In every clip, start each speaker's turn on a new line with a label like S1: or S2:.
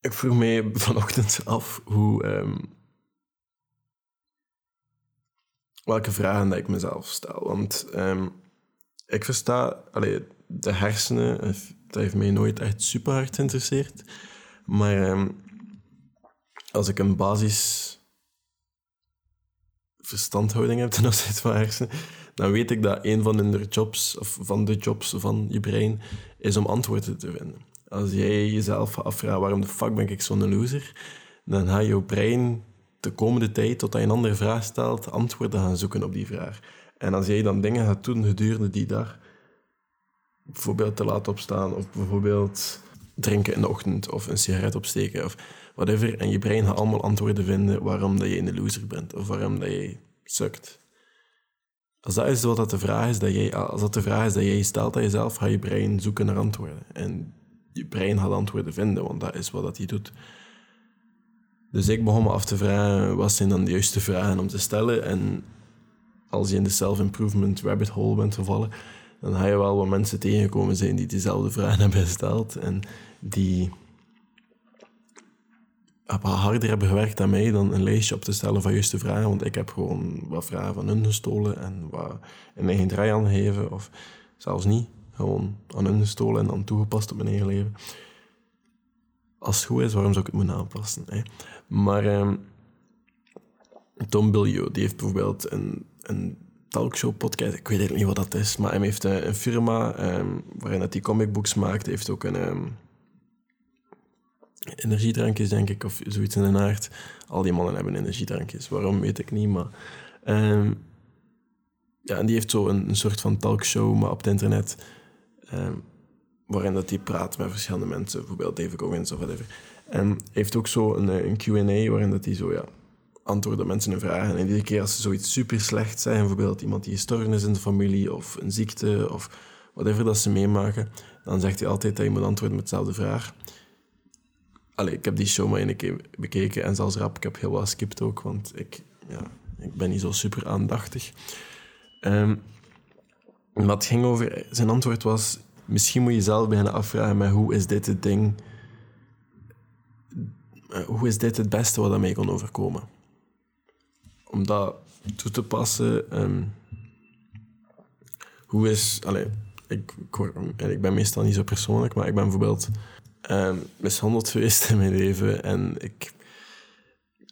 S1: Ik vroeg mij vanochtend af hoe, ehm, welke vragen dat ik mezelf stel. Want ehm, ik versta, allee, de hersenen, eh, dat heeft mij nooit echt super hard geïnteresseerd. Maar ehm, als ik een basis verstandhouding heb ten opzichte van hersenen, dan weet ik dat een van de jobs, of van de jobs van je brein, is om antwoorden te vinden. Als jij jezelf afvraagt waarom de fuck ben ik zo'n loser, dan ga je brein de komende tijd, totdat je een andere vraag stelt, antwoorden gaan zoeken op die vraag. En als jij dan dingen gaat doen gedurende die dag, bijvoorbeeld te laat opstaan, of bijvoorbeeld drinken in de ochtend, of een sigaret opsteken, of whatever, en je brein gaat allemaal antwoorden vinden waarom dat je een loser bent, of waarom dat je sukt. Als dat is wat de vraag is dat jij, als dat de vraag is dat jij stelt aan jezelf, ga je brein zoeken naar antwoorden. En je brein gaat antwoorden vinden, want dat is wat dat hij doet. Dus ik begon me af te vragen, wat zijn dan de juiste vragen om te stellen? En als je in de self-improvement rabbit hole bent gevallen, dan ga je wel wat mensen tegenkomen zijn die diezelfde vragen hebben gesteld en die harder hebben gewerkt aan mij dan een lijstje op te stellen van juiste vragen, want ik heb gewoon wat vragen van hun gestolen en wat een eigen draai aan gegeven, of zelfs niet, gewoon aan hun gestolen en dan toegepast op mijn eigen leven. Als het goed is, waarom zou ik het moeten aanpassen? Hè? Maar um, Tom Bilyeu, die heeft bijvoorbeeld een, een talkshow podcast, ik weet niet wat dat is, maar hij heeft een, een firma um, waarin hij comicbooks maakt, hij heeft ook een... Um, energiedrankjes, denk ik, of zoiets in de aard. Al die mannen hebben energiedrankjes. Waarom, weet ik niet, maar... Ja, en die heeft zo een, een, soort van talkshow, maar op het internet, um, waarin dat hij praat met verschillende mensen, bijvoorbeeld David Goggins of whatever. En heeft ook zo een, een Q&A, waarin dat hij zo, ja, antwoordt op mensen hun vragen. En iedere keer als ze zoiets super slecht zijn, bijvoorbeeld iemand die gestorven is in de familie, of een ziekte, of whatever dat ze meemaken, dan zegt hij altijd dat je moet antwoorden met dezelfde vraag. Allee, ik heb die show maar één keer bekeken en zelfs rap, ik heb heel wat skipt ook, want ik, ja, ik ben niet zo super aandachtig. Um, maar het ging over, zijn antwoord was, misschien moet je zelf beginnen afvragen met hoe is dit het ding, uh, hoe is dit het beste wat mij kon overkomen? Om dat toe te passen, um, hoe is, allee, ik, ik, ik ben meestal niet zo persoonlijk, maar ik ben bijvoorbeeld um, mishandeld geweest in mijn leven. En ik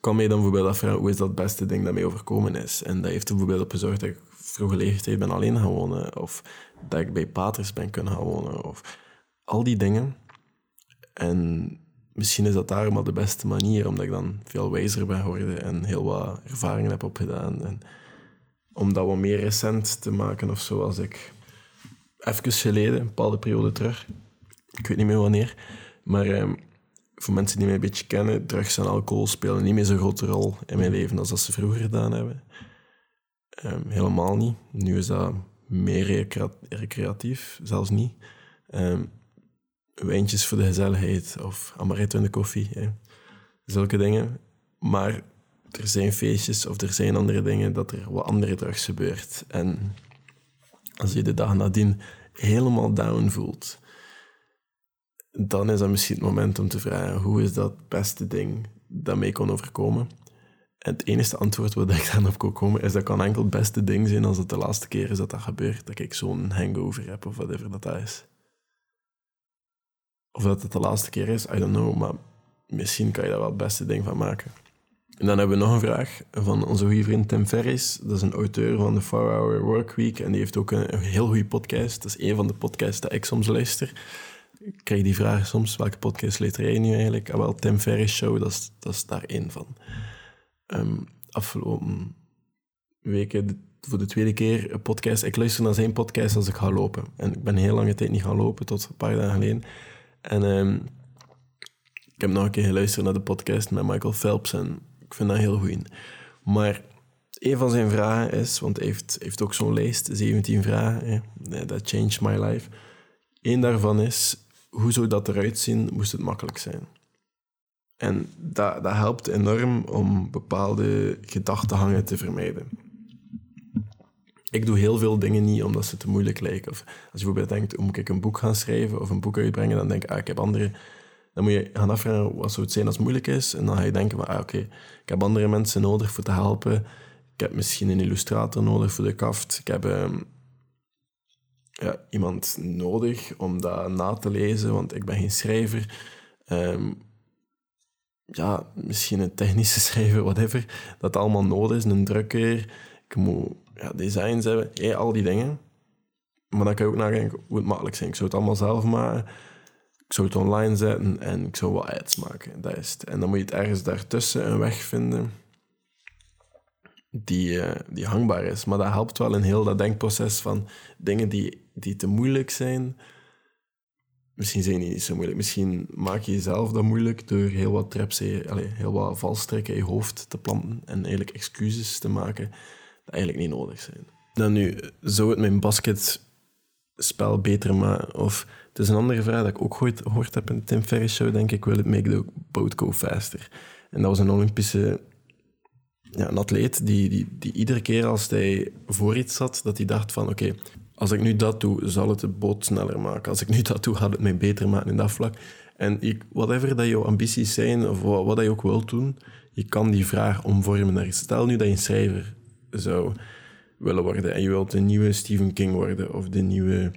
S1: kan mij dan bijvoorbeeld afvragen, hoe is dat het beste ding dat mij overkomen is? En dat heeft er bijvoorbeeld op gezorgd dat ik vroege leeftijd ben alleen gaan wonen. Of dat ik bij paters ben kunnen gaan wonen. Of al die dingen. En misschien is dat daarom al de beste manier, omdat ik dan veel wijzer ben geworden en heel wat ervaringen heb opgedaan. En om dat wat meer recent te maken of zo, als ik even geleden, een bepaalde periode terug, ik weet niet meer wanneer, maar um, voor mensen die mij een beetje kennen, drugs en alcohol spelen niet meer zo'n grote rol in mijn leven als dat ze vroeger gedaan hebben. Um, helemaal niet. Nu is dat meer recreatief, zelfs niet. Um, wijntjes voor de gezelligheid of amaretto in de koffie. Hè. Zulke dingen. Maar er zijn feestjes of er zijn andere dingen dat er wat andere drugs gebeurt. En als je de dag nadien helemaal down voelt, dan is dat misschien het moment om te vragen hoe is dat beste ding dat mij kon overkomen. Het enige antwoord wat ik dan op komen is dat kan enkel het beste ding zijn als het de laatste keer is dat dat gebeurt, dat ik zo'n hangover heb of whatever dat, dat is. Of dat het de laatste keer is, I don't know, maar misschien kan je daar wel het beste ding van maken. En dan hebben we nog een vraag van onze goede vriend Tim Ferris. Dat is een auteur van de 4-Hour Workweek en die heeft ook een, heel goede podcast. Dat is een van de podcasts dat ik soms luister ik krijg die vraag soms, welke podcast luister jij nu eigenlijk? Ah, wel, Tim Ferriss Show, dat dat is daar één van. Um, afgelopen weken voor de tweede keer een podcast. Ik luister naar zijn podcast als ik ga lopen. En ik ben heel lange tijd niet gaan lopen, tot een paar dagen geleden. En um, ik heb nog een keer geluisterd naar de podcast met Michael Phelps en ik vind dat heel goed. Maar een van zijn vragen is, want hij heeft, heeft ook zo'n lijst, 17 vragen, dat changed my life. Eén daarvan is, hoe zou dat eruit zien, moest het makkelijk zijn. En dat, dat helpt enorm om bepaalde gedachtenhangen te vermijden. Ik doe heel veel dingen niet omdat ze te moeilijk lijken. Als je bijvoorbeeld denkt, moet ik een boek gaan schrijven of een boek uitbrengen, dan denk ik, ah, ik heb andere... Dan moet je gaan afvragen wat zou het zijn als moeilijk is. En dan ga je denken, ah, oké, ik heb andere mensen nodig voor te helpen. Ik heb misschien een illustrator nodig voor de kaft. Ik heb ehm, ja, iemand nodig om dat na te lezen, want ik ben geen schrijver. Ehm, ja, misschien een technische schrijver, whatever. Dat allemaal nodig is, een drukker. Ik moet ja, designs hebben, hey, al die dingen. Maar dan kan je ook nadenken hoe het makkelijk zijn. Ik zou het allemaal zelf maken. Ik zou het online zetten en ik zou wat ads maken. Dat is het. En dan moet je het ergens daartussen een weg vinden die, uh, die hangbaar is. Maar dat helpt wel in heel dat denkproces van dingen die, die te moeilijk zijn. Misschien zijn die niet zo moeilijk. Misschien maak je jezelf dat moeilijk door heel wat traps, heel wat valstrekken in je hoofd te planten en eigenlijk excuses te maken die eigenlijk niet nodig zijn. Dan nu, zou het mijn basketspel beter maken? Of het is een andere vraag dat ik ook ooit gehoord heb in de Tim Ferriss show, denk ik, wil het make the boat go faster. En dat was een Olympische ja, een atleet die, die, die iedere keer als hij voor iets zat, dat hij dacht van oké, als ik nu dat doe, zal het de boot sneller maken. Als ik nu dat doe, gaat het mij beter maken in dat vlak. En ik, whatever dat jouw ambities zijn, of wat, dat je ook wilt doen, je kan die vraag omvormen naar Stel nu dat je een schrijver zou willen worden en je wilt de nieuwe Stephen King worden, of de nieuwe,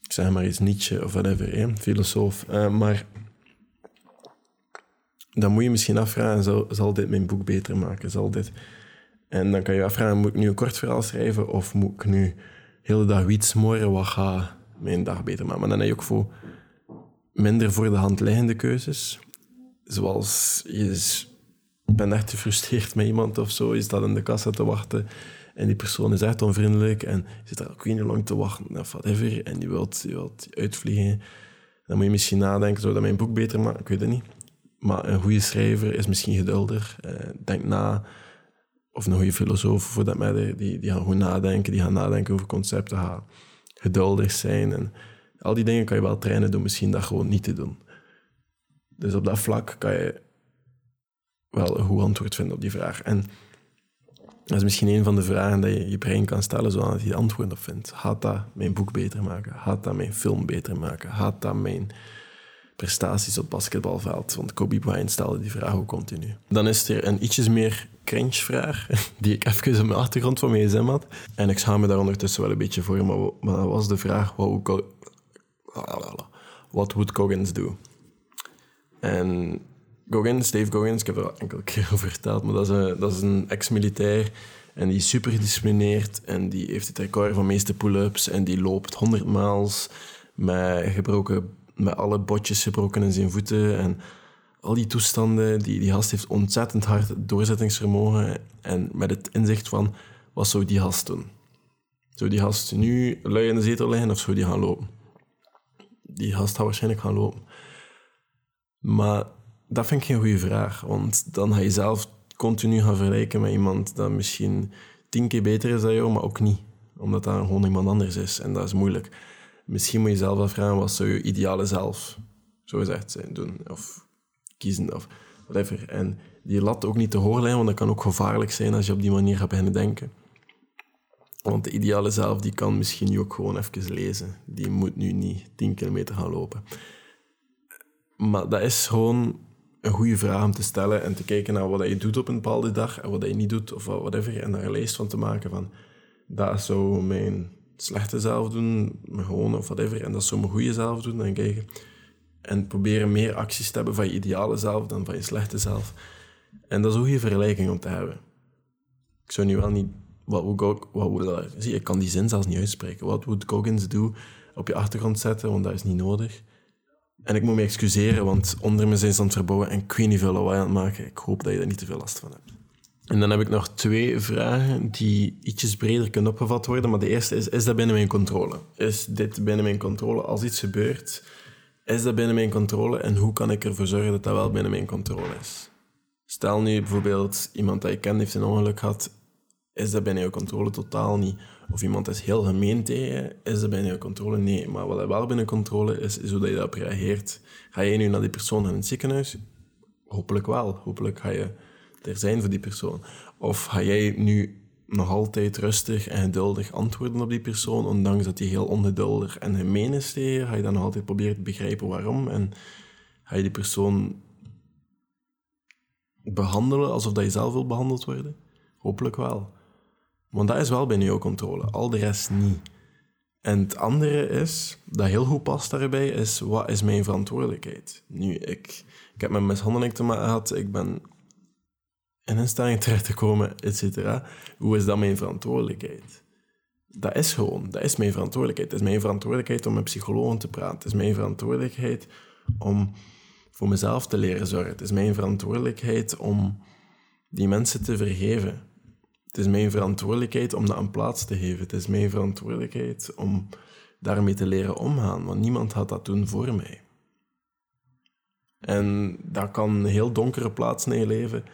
S1: zeg maar eens Nietzsche, of whatever, hè, filosoof. Uh, maar dan moet je misschien afvragen, zal, zal dit mijn boek beter maken? Zal dit... En dan kan je afvragen, moet ik nu een kort verhaal schrijven of moet ik nu heel de dag wiet smoren, wat gaat mijn dag beter maken? Maar dan heb je ook voor minder voor de hand liggende keuzes. Zoals je bent echt gefrustreerd met iemand of zo, je staat in de kassa te wachten en die persoon is echt onvriendelijk en je zit daar ook niet lang te wachten of whatever en je wilt, je wilt uitvliegen. Dan moet je misschien nadenken, zou dat mijn boek beter maken? Ik weet het niet. Maar een goede schrijver is misschien geduldig. Uh, denk na. Of een goede filosoof, voor dat die, die gaan goed nadenken. Die gaan nadenken over concepten. Gaan geduldig zijn. En al die dingen kan je wel trainen door misschien dat gewoon niet te doen. Dus op dat vlak kan je wel een goed antwoord vinden op die vraag. En dat is misschien een van de vragen die je je brein kan stellen, zodat je antwoord op vindt. Gaat dat mijn boek beter maken? Gaat dat mijn film beter maken? Gaat dat mijn prestaties op basketbalveld. Want Kobe Bryant stelde die vraag ook continu. Dan is er een ietsjes meer cringe vraag, die ik even op mijn achtergrond van mijn gsm had. En ik schaam me daar ondertussen wel een beetje voor, maar, maar dat was de vraag, wat would Coggins do? En Goggins, Dave Goggins, ik heb er al enkele keer over verteld, maar dat is een, dat is een ex-militair en die is super gedisciplineerd en die heeft het record van meeste pull-ups en die loopt 100 miles met gebroken met alle botjes gebroken in zijn voeten en al die toestanden. Die, die gast heeft ontzettend hard doorzettingsvermogen en met het inzicht van wat zou die gast doen? Zou die gast nu lui in de zetel liggen of zou die gaan lopen? Die gast gaat waarschijnlijk gaan lopen. Maar dat vind ik geen goede vraag, want dan ga je zelf continu gaan vergelijken met iemand dat misschien tien keer beter is dan jou, maar ook niet. Omdat dat gewoon iemand anders is en dat is moeilijk misschien moet je zelf afvragen, wat zou je ideale zelf, zo gezegd zijn, doen? Of kiezen, of whatever. En die lat ook niet te hoog leggen, want dat kan ook gevaarlijk zijn als je op die manier gaat beginnen denken. Want de ideale zelf, die kan misschien nu ook gewoon even lezen. Die moet nu niet 10 kilometer gaan lopen. Maar dat is gewoon een goede vraag om te stellen en te kijken naar wat je doet op een bepaalde dag en wat je niet doet of whatever. En daar een lijst van te maken van, dat is zo mijn slechte zelf doen, maar gewoon of whatever, en dat zo mijn goede zelf doen, dan kijken. En proberen meer acties te hebben van je ideale zelf dan van je slechte zelf. En dat is een goede vergelijking om te hebben. Ik zou nu wel niet... Wat would, would, zie, ik kan die zin zelfs niet uitspreken. Wat would Goggins do op je achtergrond zetten, want dat is niet nodig. En ik moet me excuseren, want onder me zijn ze het verbouwen en ik weet niet veel lawaai aan het maken. Ik hoop dat je daar niet te veel last van hebt. En dan heb ik nog twee vragen die ietsjes breder kunnen opgevat worden. Maar de eerste is, is dat binnen mijn controle? Is dit binnen mijn controle? Als iets gebeurt, is dat binnen mijn controle? En hoe kan ik ervoor zorgen dat dat wel binnen mijn controle is? Stel nu bijvoorbeeld iemand dat je kent heeft een ongeluk gehad. Is dat binnen je controle? Totaal niet. Of iemand is heel gemeen tegen Is dat binnen je controle? Nee. Maar wat wel binnen controle is, is hoe je daarop reageert. Ga je nu naar die persoon in het ziekenhuis? Hopelijk wel. Hopelijk ga je er zijn voor die persoon? Of ga jij nu nog altijd rustig en geduldig antwoorden op die persoon, ondanks dat hij heel ongeduldig en gemeen is tegen Ga je dan nog altijd proberen te begrijpen waarom? En Ga je die persoon behandelen alsof dat je zelf wil behandeld worden? Hopelijk wel. Want dat is wel binnen jouw controle, al de rest niet. En het andere is, dat heel goed past daarbij, is wat is mijn verantwoordelijkheid? Nu, ik, ik heb met mishandeling te maken gehad, ik ben in instellingen terecht te komen, et cetera. Hoe is dat mijn verantwoordelijkheid? Dat is gewoon, dat is mijn verantwoordelijkheid. Het is mijn verantwoordelijkheid om met psychologen te praten. Het is mijn verantwoordelijkheid om voor mezelf te leren zorgen. Het is mijn verantwoordelijkheid om die mensen te vergeven. Het is mijn verantwoordelijkheid om dat een plaats te geven. Het is mijn verantwoordelijkheid om daarmee te leren omgaan, want niemand had dat doen voor mij. En dat kan een heel donkere plaats in je leven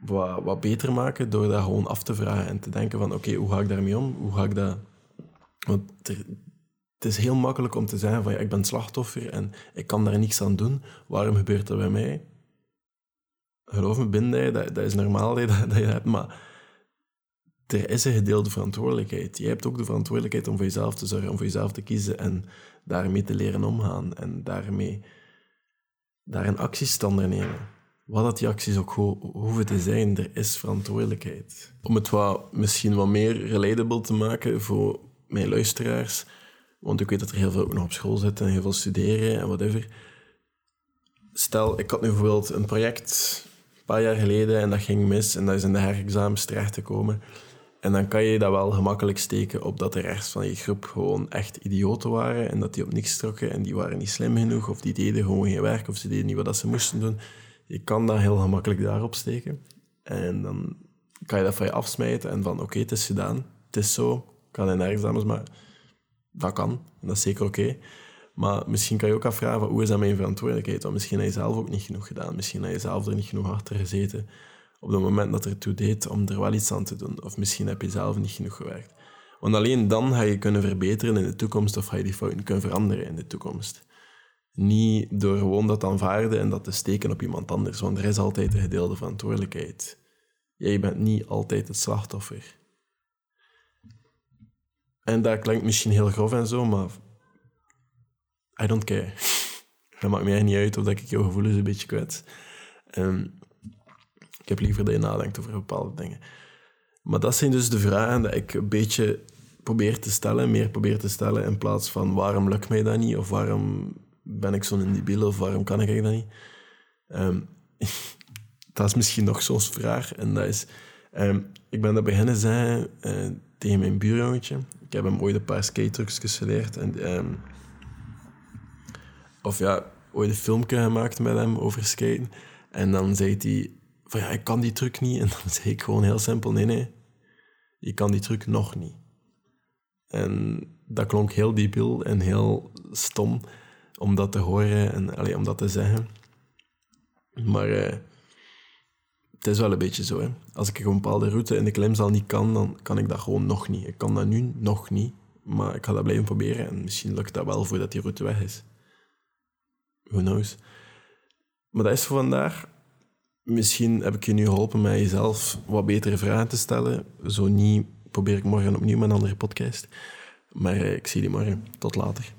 S1: wat, wat beter maken door dat gewoon af te vragen en te denken van oké, hoe ga ik daarmee om? Hoe ga ik dat... Want het is heel makkelijk om te zeggen van ja, ik ben slachtoffer en ik kan daar niks aan doen. Waarom gebeurt dat bij mij? Geloof me, binnen dat, dat is normaal dat, dat je hebt, maar er is een gedeelde verantwoordelijkheid. Je hebt ook de verantwoordelijkheid om voor jezelf te zorgen, om voor jezelf te kiezen en daarmee te leren omgaan en daarmee daar een acties te ondernemen. Wat dat die acties ook ho hoeven te zijn, er is verantwoordelijkheid. Om het wat, misschien wat meer relatable te maken voor mijn luisteraars, want ik weet dat er heel veel ook nog op school zitten en heel veel studeren en whatever. Stel, ik had nu bijvoorbeeld een project een paar jaar geleden en dat ging mis en dat is in de herexamens terechtgekomen. En dan kan je dat wel gemakkelijk steken op dat de rest van je groep gewoon echt idioten waren en dat die op niks trokken en die waren niet slim genoeg of die deden gewoon geen werk of ze deden niet wat ze moesten doen. Je kan dat heel gemakkelijk daarop steken. En dan kan je dat van je afsmijten en van oké, het is gedaan, het is zo, kan in examens, maar dat kan. En dat is zeker oké. Maar misschien kan je ook afvragen, van, hoe is dat mijn verantwoordelijkheid? Want misschien heb je zelf ook niet genoeg gedaan. Misschien heb je zelf er niet genoeg achter gezeten op het moment dat er toe deed om er wel iets aan te doen. Of misschien heb je zelf niet genoeg gewerkt. Want alleen dan ga je kunnen verbeteren in de toekomst of ga je die fouten kunnen veranderen in de toekomst. Niet door gewoon dat aanvaarden en dat te steken op iemand anders, want er is altijd een gedeelde verantwoordelijkheid. Jij bent niet altijd het slachtoffer. En dat klinkt misschien heel grof en zo, maar I don't care. Het maakt mij niet uit of ik jouw gevoelens een beetje kwijt. Um, ik heb liever dat je nadenkt over bepaalde dingen. Maar dat zijn dus de vragen die ik een beetje probeer te stellen, meer probeer te stellen, in plaats van waarom lukt mij dat niet, of waarom ben ik zo'n debiel, of waarom kan ik dat niet. Um, dat is misschien nog zo'n vraag, en dat is... Um, ik ben dat beginnen zeggen uh, tegen mijn buurjongetje. Ik heb hem ooit een paar skate-trucjes geleerd. En, um, of ja, ooit een filmpje gemaakt met hem over skaten. En dan zei hij van ja, ik kan die truc niet. En dan zei ik gewoon heel simpel, nee, nee, je kan die truc nog niet. En dat klonk heel debiel en heel stom om dat te horen en allee, om dat te zeggen. Maar uh, het is wel een beetje zo. Hè. Als ik een bepaalde route in de klimzaal niet kan, dan kan ik dat gewoon nog niet. Ik kan dat nu nog niet, maar ik ga dat blijven proberen en misschien lukt dat wel voordat die route weg is. Who knows? Maar dat is voor vandaag. Misschien heb ik je nu geholpen met jezelf wat betere vragen te stellen. Zo niet, probeer ik morgen opnieuw een andere podcast. Maar eh, ik zie je morgen. Tot later.